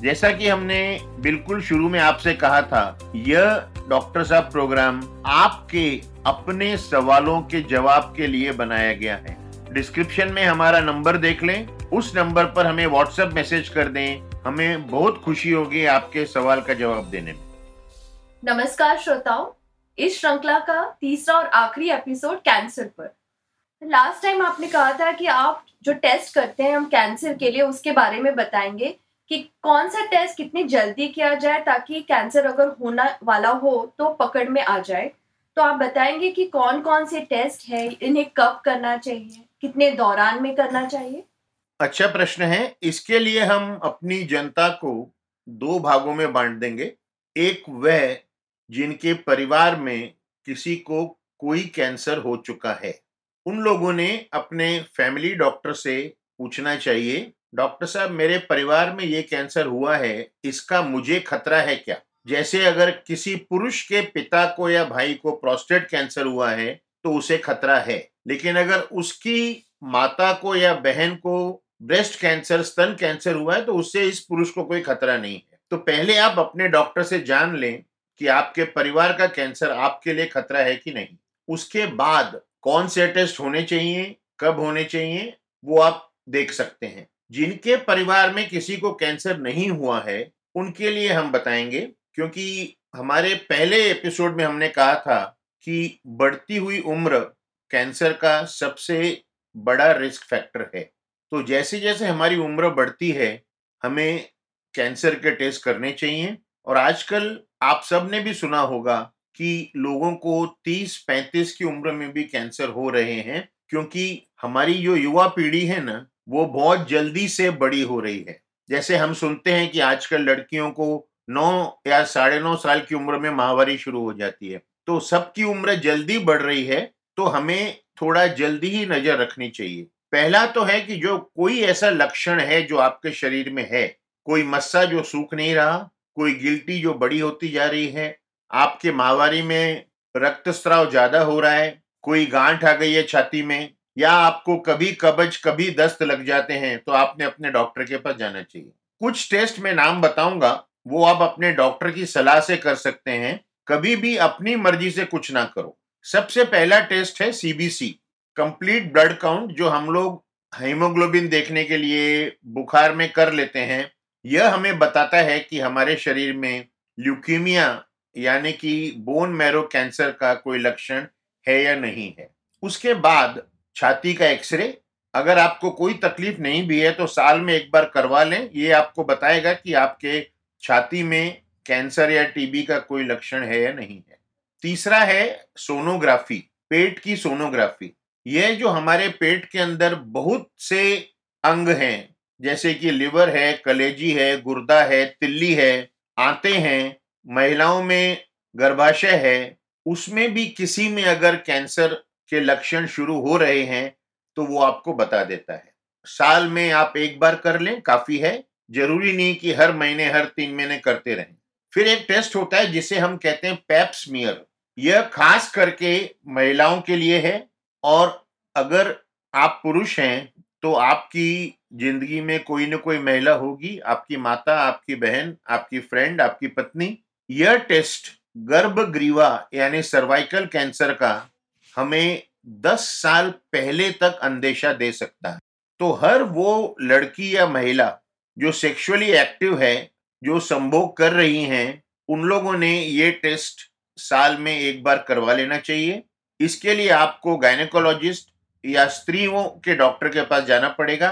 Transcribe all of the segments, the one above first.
जैसा कि हमने बिल्कुल शुरू में आपसे कहा था, यह डॉक्टर साहब प्रोग्राम आपके अपने सवालों के जवाब के लिए बनाया गया है। डिस्क्रिप्शन में हमारा नंबर देख लें। उस नंबर पर हमें व्हाट्सएप मैसेज कर दें। हमें बहुत खुशी होगी आपके सवाल का जवाब देने में। नमस्कार श्रोताओं, इस श्रृंखला का तीसरा और आखिरी एपिसोड कैंसर पर। लास्ट टाइम आपने कहा था कि आप जो टेस्ट करते हैं, हम कैंसर के लिए उसके बारे में बताएँगे। कि कौन सा टेस्ट कितनी जल्दी किया जाए ताकि कैंसर अगर होना वाला हो तो पकड़ में आ जाए? तो आप बताएँगे कि कौन कौन से टेस्ट है, इन्हें कब करना चाहिए, कितने दौरान में करना चाहिए? अच्छा प्रश्न है। इसके लिए हम अपनी जनता को दो भागों में बांट देंगे। एक वह जिनके परिवार में किसी को कोई कैंसर हो चुका है। उन लोगों ने अपने फैमिली डॉक्टर से पूछना चाहिए डॉक्टर साहब, मेरे परिवार में ये कैंसर हुआ है, इसका मुझे खतरा है क्या? जैसे अगर किसी पुरुष के पिता को या भाई को प्रोस्टेट कैंसर हुआ है तो उसे खतरा है। लेकिन अगर उसकी माता को या बहन को ब्रेस्ट कैंसर स्तन कैंसर हुआ है तो उससे इस पुरुष को कोई खतरा नहीं है। तो पहले आप अपने डॉक्टर से जान लें कि आपके परिवार का कैंसर आपके लिए खतरा है कि नहीं। उसके बाद कौन से टेस्ट होने चाहिए, कब होने चाहिए, वो आप देख सकते हैं। जिनके परिवार में किसी को कैंसर नहीं हुआ है, उनके लिए हम बताएँगे, क्योंकि हमारे पहले एपिसोड में हमने कहा था कि बढ़ती हुई उम्र कैंसर का सबसे बड़ा रिस्क फैक्टर है। तो जैसे जैसे हमारी उम्र बढ़ती है, हमें कैंसर के टेस्ट करने चाहिए, और आजकल आप सबने भी सुना होगा कि लोगों को 30-35 की उम्र में भी कैंसर हो रहे हैं, क्योंकि हमारी जो युवा पीढ़ी है ना वो बहुत जल्दी से बड़ी हो रही है। जैसे हम सुनते हैं कि आजकल लड़कियों को नौ या साढ़े नौ साल की उम्र में माहवारी शुरू हो जाती है। तो सबकी उम्र जल्दी बढ़ रही है तो हमें थोड़ा जल्दी ही नज़र रखनी चाहिए। पहला तो है कि जो कोई ऐसा लक्षण है जो आपके शरीर में है, कोई मस्सा जो सूख नहीं रहा, कोई गिल्टी जो बड़ी होती जा रही है, आपके माहवारी में रक्तस्राव ज़्यादा हो रहा है, कोई गांठ आ गई है छाती में या आपको कभी कब्ज, कभी दस्त लग जाते हैं तो आपने अपने डॉक्टर के पास जाना चाहिए। कुछ टेस्ट में नाम बताऊँगा, वो आप अपने डॉक्टर की सलाह से कर सकते हैं। कभी भी अपनी मर्ज़ी से कुछ ना करो। सबसे पहला टेस्ट है सीबीसी कंप्लीट ब्लड काउंट जो हम लोग हीमोग्लोबिन देखने के लिए बुखार में कर लेते हैं। यह हमें बताता है कि हमारे शरीर में ल्यूकीमिया यानी कि बोन मैरो कैंसर का कोई लक्षण है या नहीं है। उसके बाद छाती का एक्सरे, अगर आपको कोई तकलीफ़ नहीं भी है तो साल में एक बार करवा लें। ये आपको बताएगा कि आपके छाती में कैंसर या टीबी का कोई लक्षण है या नहीं है। तीसरा है सोनोग्राफी, पेट की सोनोग्राफी। यह जो हमारे पेट के अंदर बहुत से अंग हैं, जैसे कि लिवर है, कलेजी है, गुर्दा है, तिल्ली है, आते हैं, महिलाओं में गर्भाशय है, उसमें भी किसी में अगर कैंसर के लक्षण शुरू हो रहे हैं तो वो आपको बता देता है। साल में आप एक बार कर लें, काफ़ी है। ज़रूरी नहीं कि हर महीने, हर तीन महीने करते रहें। फिर एक टेस्ट होता है, जिसे हम कहते हैं पैप्समियर यह खास करके महिलाओं के लिए है और अगर आप पुरुष हैं तो आपकी ज़िंदगी में कोई न कोई महिला होगी। आपकी माता, आपकी बहन, आपकी फ्रेंड आपकी पत्नी। यह टेस्ट गर्भ ग्रीवा यानी सर्वाइकल कैंसर का हमें 10 साल पहले तक अंदेशा दे सकता है। तो हर वो लड़की या महिला जो सेक्सुअली एक्टिव है, जो संभोग कर रही हैं, उन लोगों ने ये टेस्ट साल में एक बार करवा लेना चाहिए। इसके लिए आपको गायनेकोलॉजिस्ट या स्त्रियों के डॉक्टर के पास जाना पड़ेगा।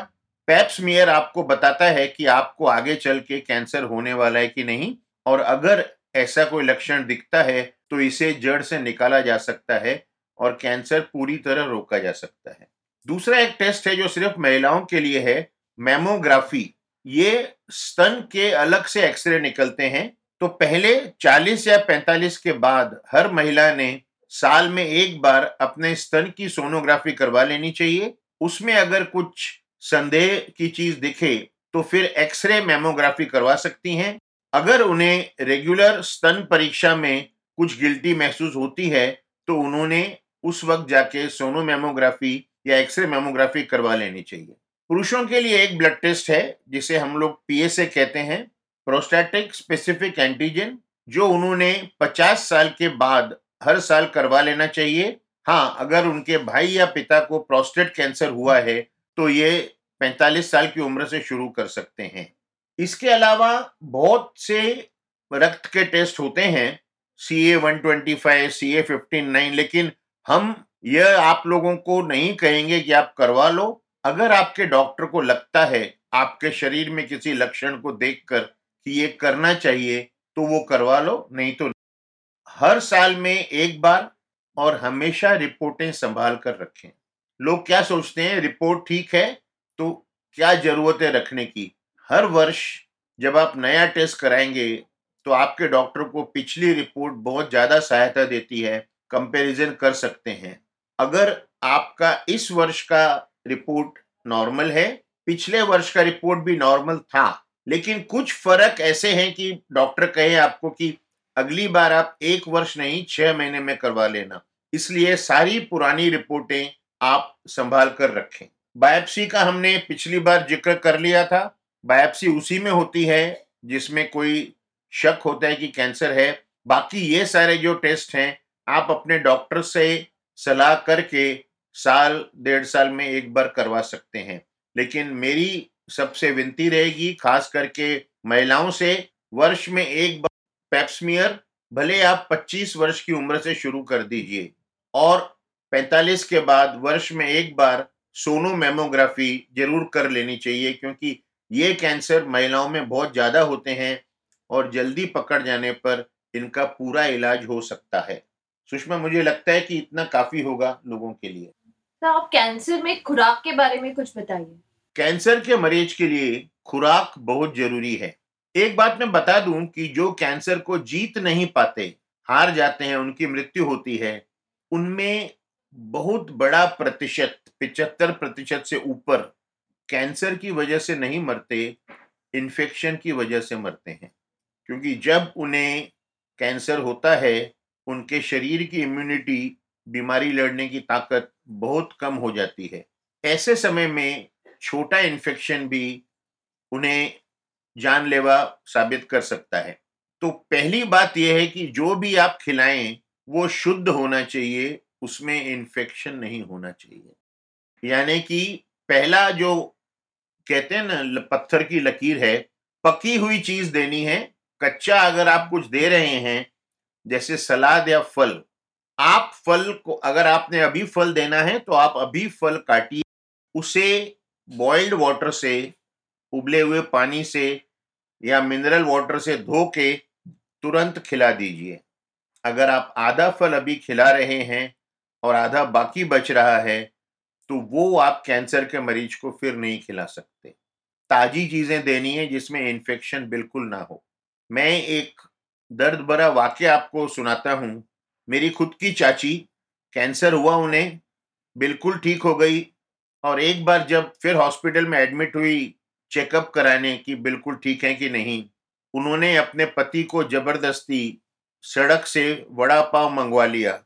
पैप्समियर आपको बताता है कि आपको आगे चल के कैंसर होने वाला है कि नहीं, और अगर ऐसा कोई लक्षण दिखता है तो इसे जड़ से निकाला जा सकता है। और कैंसर पूरी तरह रोका जा सकता है। दूसरा एक टेस्ट है जो सिर्फ़ महिलाओं के लिए है, मैमोग्राफी। ये स्तन के अलग से एक्सरे निकलते हैं तो पहले 40 या 45 के बाद हर महिला ने साल में एक बार अपने स्तन की सोनोग्राफी करवा लेनी चाहिए। उसमें अगर कुछ संदेह की चीज़ दिखे तो फिर एक्सरे मेमोग्राफी करवा सकती हैं। अगर उन्हें रेगुलर स्तन परीक्षा में कुछ गिल्टी महसूस होती है तो उन्होंने उस वक्त जाके सोनो मेमोग्राफी या एक्सरे मेमोग्राफी करवा लेनी चाहिए। पुरुषों के लिए एक ब्लड टेस्ट है, जिसे हम लोग पीएसए कहते हैं प्रोस्टैटिक स्पेसिफिक एंटीजन जो उन्होंने 50 साल के बाद हर साल करवा लेना चाहिए। हाँ अगर उनके भाई या पिता को प्रोस्टेट कैंसर हुआ है तो ये 45 साल की उम्र से शुरू कर सकते हैं। इसके अलावा बहुत से रक्त के टेस्ट होते हैं C A one twenty five C A fifteen nine लेकिन हम यह आप लोगों को नहीं कहेंगे कि आप करवा लो। अगर आपके डॉक्टर को लगता है, आपके शरीर में किसी लक्षण को देखकर कि ये करना चाहिए तो वो करवा लो, नहीं तो हर साल में एक बार और हमेशा रिपोर्टें संभाल कर रखें। लोग क्या सोचते हैं, रिपोर्ट ठीक है तो क्या ज़रूरत है रखने की? हर वर्ष जब आप नया टेस्ट कराएँगे तो आपके डॉक्टर को पिछली रिपोर्ट बहुत ज़्यादा सहायता देती है। कंपैरिजन कर सकते हैं। अगर आपका इस वर्ष का रिपोर्ट नॉर्मल है, पिछले वर्ष का रिपोर्ट भी नॉर्मल था, लेकिन कुछ फ़र्क ऐसे हैं कि डॉक्टर कहे आपको कि अगली बार आप एक वर्ष नहीं, छह महीने में करवा लेना। इसलिए सारी पुरानी रिपोर्टें आप संभाल कर रखें। बायोप्सी का हमने पिछली बार ज़िक्र कर लिया था। बायोप्सी उसी में होती है जिसमें कोई शक होता है कि कैंसर है। बाकी ये सारे जो टेस्ट हैं आप अपने डॉक्टर से सलाह करके साल, डेढ़ साल में एक बार करवा सकते हैं। लेकिन मेरी सबसे विनती रहेगी, खास करके महिलाओं से, वर्ष में एक बार पेप्समियर भले आप 25 वर्ष की उम्र से शुरू कर दीजिए और 45 के बाद वर्ष में एक बार सोनो मेमोग्राफी ज़रूर कर लेनी चाहिए, क्योंकि ये कैंसर महिलाओं में बहुत ज़्यादा होते हैं और जल्दी पकड़ जाने पर इनका पूरा इलाज हो सकता है। सुषमा मुझे लगता है कि इतना काफ़ी होगा लोगों के लिए। तो आप कैंसर में खुराक के बारे में कुछ बताइए। कैंसर के मरीज़ के लिए खुराक बहुत ज़रूरी है। एक बात मैं बता दूँ कि जो कैंसर को जीत नहीं पाते हार जाते हैं उनकी मृत्यु होती है उनमें बहुत बड़ा प्रतिशत पिचहत्तर प्रतिशत से ऊपर कैंसर की वजह से नहीं मरते इन्फेक्शन की वजह से मरते हैं। क्योंकि जब उन्हें कैंसर होता है उनके शरीर की इम्यूनिटी बीमारी लड़ने की ताकत बहुत कम हो जाती है। ऐसे समय में छोटा इन्फेक्शन भी उन्हें जानलेवा साबित कर सकता है। तो पहली बात यह है कि जो भी आप खिलाएँ, वो शुद्ध होना चाहिए, उसमें इन्फेक्शन नहीं होना चाहिए। यानी कि पहला जो कहते हैं ना पत्थर की लकीर है, पकी हुई चीज़ देनी है, कच्चा अगर आप कुछ दे रहे हैं जैसे सलाद या फल। आप फल को, अगर आपने अभी फल देना है तो आप अभी फल काटिए। उसे बॉइल्ड वाटर से, उबले हुए पानी से या मिनरल वाटर से धो के तुरंत खिला दीजिए। अगर आप आधा फल अभी खिला रहे हैं और आधा बाकी बच रहा है तो वो आप कैंसर के मरीज़ को फिर नहीं खिला सकते। ताजी चीज़ें देनी है जिसमें इन्फेक्शन बिल्कुल ना हो। मैं एक दर्द भरा वाक्य आपको सुनाता हूँ। मेरी खुद की चाची, कैंसर हुआ उन्हें, बिल्कुल ठीक हो गई और एक बार जब फिर हॉस्पिटल में एडमिट हुई चेकअप कराने की बिल्कुल ठीक है कि नहीं, उन्होंने अपने पति को ज़बरदस्ती सड़क से वड़ा पाव मंगवा लिया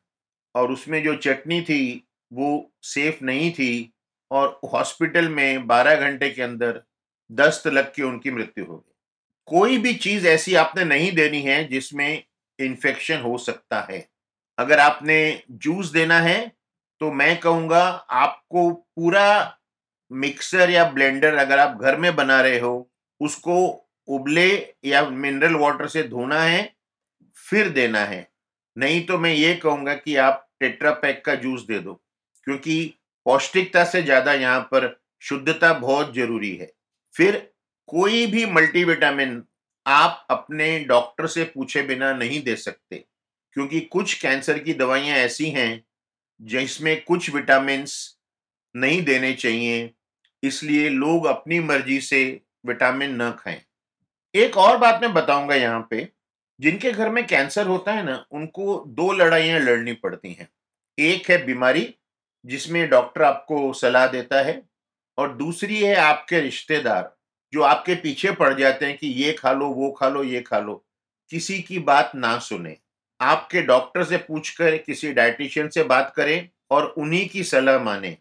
और उसमें जो चटनी थी वो सेफ़ नहीं थी और हॉस्पिटल में 12 घंटे के अंदर दस्त लग के उनकी मृत्यु हो गई। कोई भी चीज़ ऐसी आपने नहीं देनी है जिसमें इन्फेक्शन हो सकता है। अगर आपने जूस देना है तो मैं कहूँगा आपको पूरा मिक्सर या ब्लेंडर अगर आप घर में बना रहे हो, उसको उबले या मिनरल वाटर से धोना है, फिर देना है। नहीं तो मैं ये कहूँगा कि आप टेट्रा पैक का जूस दे दो, क्योंकि पौष्टिकता से ज़्यादा यहाँ पर शुद्धता बहुत ज़रूरी है। फिर कोई भी मल्टीविटामिन आप अपने डॉक्टर से पूछे बिना नहीं दे सकते, क्योंकि कुछ कैंसर की दवाइयाँ ऐसी हैं जिसमें कुछ विटामिन नहीं देने चाहिए, इसलिए लोग अपनी मर्ज़ी से विटामिन न खाएँ। एक और बात मैं बताऊँगा यहाँ पे, जिनके घर में कैंसर होता है ना, उनको दो लड़ाइयाँ लड़नी पड़ती हैं। एक है बीमारी, जिसमें डॉक्टर आपको सलाह देता है, और दूसरी है आपके रिश्तेदार। जो आपके पीछे पड़ जाते हैं कि ये खा लो वो खा लो ये खा लो किसी की बात ना सुने। आपके डॉक्टर से पूछ कर किसी डाइटिशियन से बात करें और उन्हीं की सलाह माने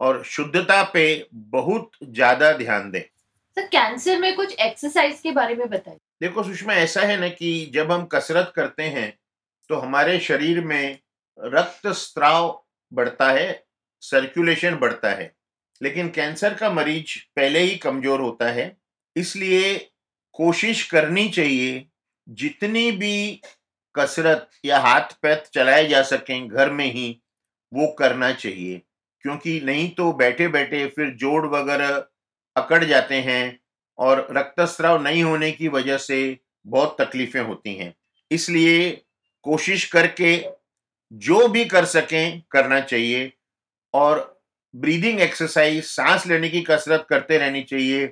और शुद्धता पे बहुत ज़्यादा ध्यान दें। सर कैंसर में कुछ एक्सरसाइज के बारे में बताइए। देखो सुषमा ऐसा है ना कि जब हम कसरत करते हैं तो हमारे शरीर में रक्त स्त्राव बढ़ता है सर्कुलेशन बढ़ता है। लेकिन कैंसर का मरीज़ पहले ही कमज़ोर होता है, इसलिए कोशिश करनी चाहिए जितनी भी कसरत या हाथ पैथ चलाए जा सकें घर में ही, वो करना चाहिए। क्योंकि नहीं तो बैठे बैठे फिर जोड़ वगैरह अकड़ जाते हैं और रक्तस्राव नहीं होने की वजह से बहुत तकलीफें होती हैं। इसलिए कोशिश करके जो भी कर सकें करना चाहिए और ब्रीदिंग एक्सरसाइज सांस लेने की कसरत करते रहनी चाहिए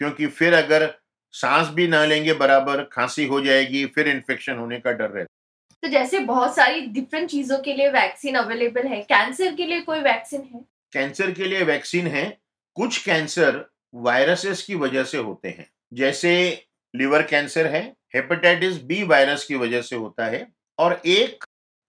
क्योंकि फिर अगर सांस भी ना लेंगे बराबर खांसी हो जाएगी फिर इन्फेक्शन होने का डर रहता तो जैसे बहुत सारी डिफरेंट चीज़ों के लिए वैक्सीन अवेलेबल है कैंसर के लिए कोई वैक्सीन है? कैंसर के लिए वैक्सीन है कुछ कैंसर वायरसेस की वजह से होते हैं जैसे लिवर कैंसर है हेपेटाइटिस बी वायरस की वजह से होता है और एक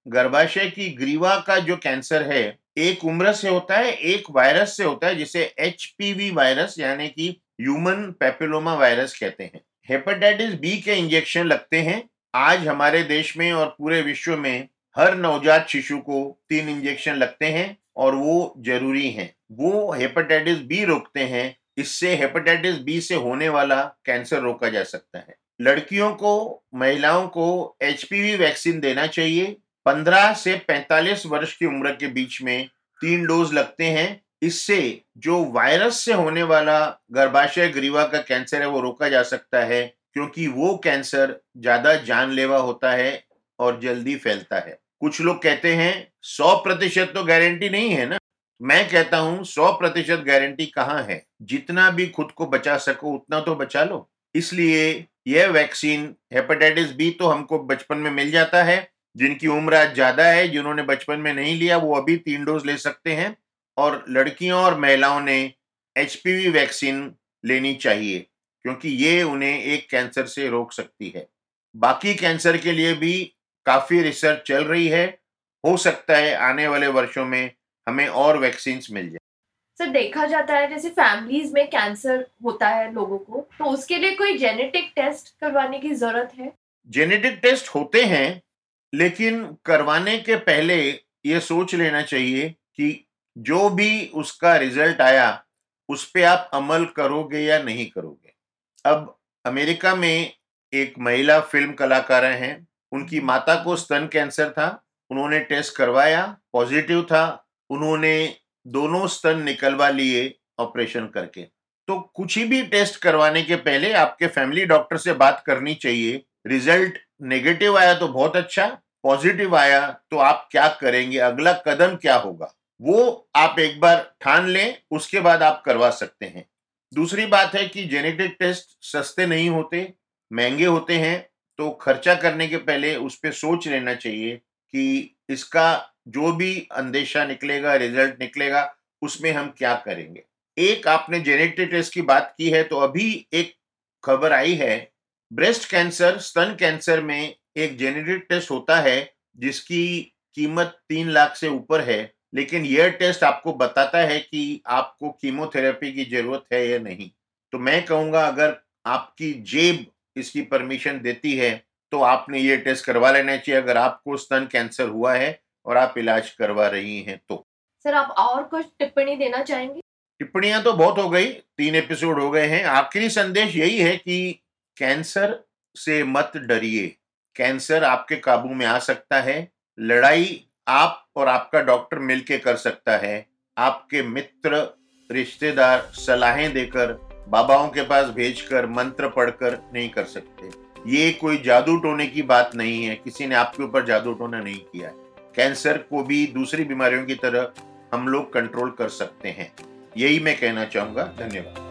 गर्भाशय की ग्रीवा का जो कैंसर है एक उम्र से होता है, एक वायरस से होता है, जिसे एच वायरस यानी कि ह्यूमन पेपिलोमा वायरस कहते हैं। हेपेटाइटिस बी के इंजेक्शन लगते हैं। आज हमारे देश में और पूरे विश्व में हर नवजात शिशु को तीन इंजेक्शन लगते हैं और वो ज़रूरी हैं। वो हेपेटाइटिस बी रोकते हैं। इससे हेपेटाइटिस बी से होने वाला कैंसर रोका जा सकता है। लड़कियों को, महिलाओं को एचपीवी वैक्सीन देना चाहिए। 15 से 45 वर्ष की उम्र के बीच में तीन डोज लगते हैं। इससे जो वायरस से होने वाला गर्भाशय ग्रीवा का कैंसर है, वो रोका जा सकता है, क्योंकि वो कैंसर ज़्यादा जानलेवा होता है और जल्दी फैलता है। कुछ लोग कहते हैं, सौ प्रतिशत तो गारंटी नहीं है ना? मैं कहता हूँ, सौ प्रतिशत गारंटी कहाँ है? जितना भी खुद को बचा सको, उतना तो बचा लो। इसलिए यह वैक्सीन हेपेटाइटिस बी तो हमको बचपन में मिल जाता है जिनकी उम्र आज ज़्यादा है जिन्होंने बचपन में नहीं लिया वो अभी तीन डोज ले सकते हैं और लड़कियों और महिलाओं ने एचपीवी वैक्सीन लेनी चाहिए क्योंकि ये उन्हें एक कैंसर से रोक सकती है। बाकी कैंसर के लिए भी काफ़ी रिसर्च चल रही है। हो सकता है आने वाले वर्षों में हमें और वैक्सीन मिल जाए। सर देखा जाता है जैसे फैमिलीज़ में कैंसर होता है लोगों को तो उसके लिए कोई जेनेटिक टेस्ट करवाने की ज़रूरत है? जेनेटिक टेस्ट होते हैं लेकिन करवाने के पहले ये सोच लेना चाहिए कि जो भी उसका रिज़ल्ट आया, उस पर आप अमल करोगे या नहीं करोगे। अब अमेरिका में एक महिला फ़िल्म कलाकार हैं, उनकी माता को स्तन कैंसर था, उन्होंने टेस्ट करवाया पॉजिटिव था, उन्होंने दोनों स्तन निकलवा लिए ऑपरेशन करके। तो कुछ ही भी टेस्ट करवाने के पहले आपके फैमिली डॉक्टर से बात करनी चाहिए रिज़ल्ट नेगेटिव आया तो बहुत अच्छा पॉजिटिव आया तो आप क्या करेंगे, अगला कदम क्या होगा? वो आप एक बार ठान लें, उसके बाद आप करवा सकते हैं। दूसरी बात है कि जेनेटिक टेस्ट सस्ते नहीं होते, महँगे होते हैं तो खर्चा करने के पहले उस पर सोच लेना चाहिए कि इसका जो भी अंदेशा निकलेगा, रिज़ल्ट निकलेगा, उसमें हम क्या करेंगे। एक, आपने जेनेटिक टेस्ट की बात की है तो अभी एक खबर आई है ब्रेस्ट कैंसर स्तन कैंसर में एक जेनेटिक टेस्ट होता है जिसकी कीमत तीन लाख से ऊपर है लेकिन यह टेस्ट आपको बताता है कि आपको कीमोथेरेपी की ज़रूरत है या नहीं। तो मैं कहूँगा अगर आपकी जेब इसकी परमिशन देती है तो आपने ये टेस्ट करवा लेना चाहिए। अगर आपको स्तन कैंसर हुआ है और आप इलाज करवा रही हैं तो। सर आप और कुछ टिप्पणी देना चाहेंगे? टिप्पणियाँ तो बहुत हो गई तीन एपिसोड हो गए हैं। आखिरी संदेश यही है कि कैंसर से मत डरिए। कैंसर आपके काबू में आ सकता है। लड़ाई आप और आपका डॉक्टर मिलके कर सकता है। आपके मित्र, रिश्तेदार सलाहें देकर, बाबाओं के पास भेजकर, मंत्र पढ़कर नहीं कर सकते। ये कोई जादू टोने की बात नहीं है। किसी ने आपके ऊपर जादू टोना नहीं किया है। कैंसर को भी दूसरी बीमारियों की तरह हम लोग कंट्रोल कर सकते हैं। यही मैं कहना चाहूँगा। धन्यवाद।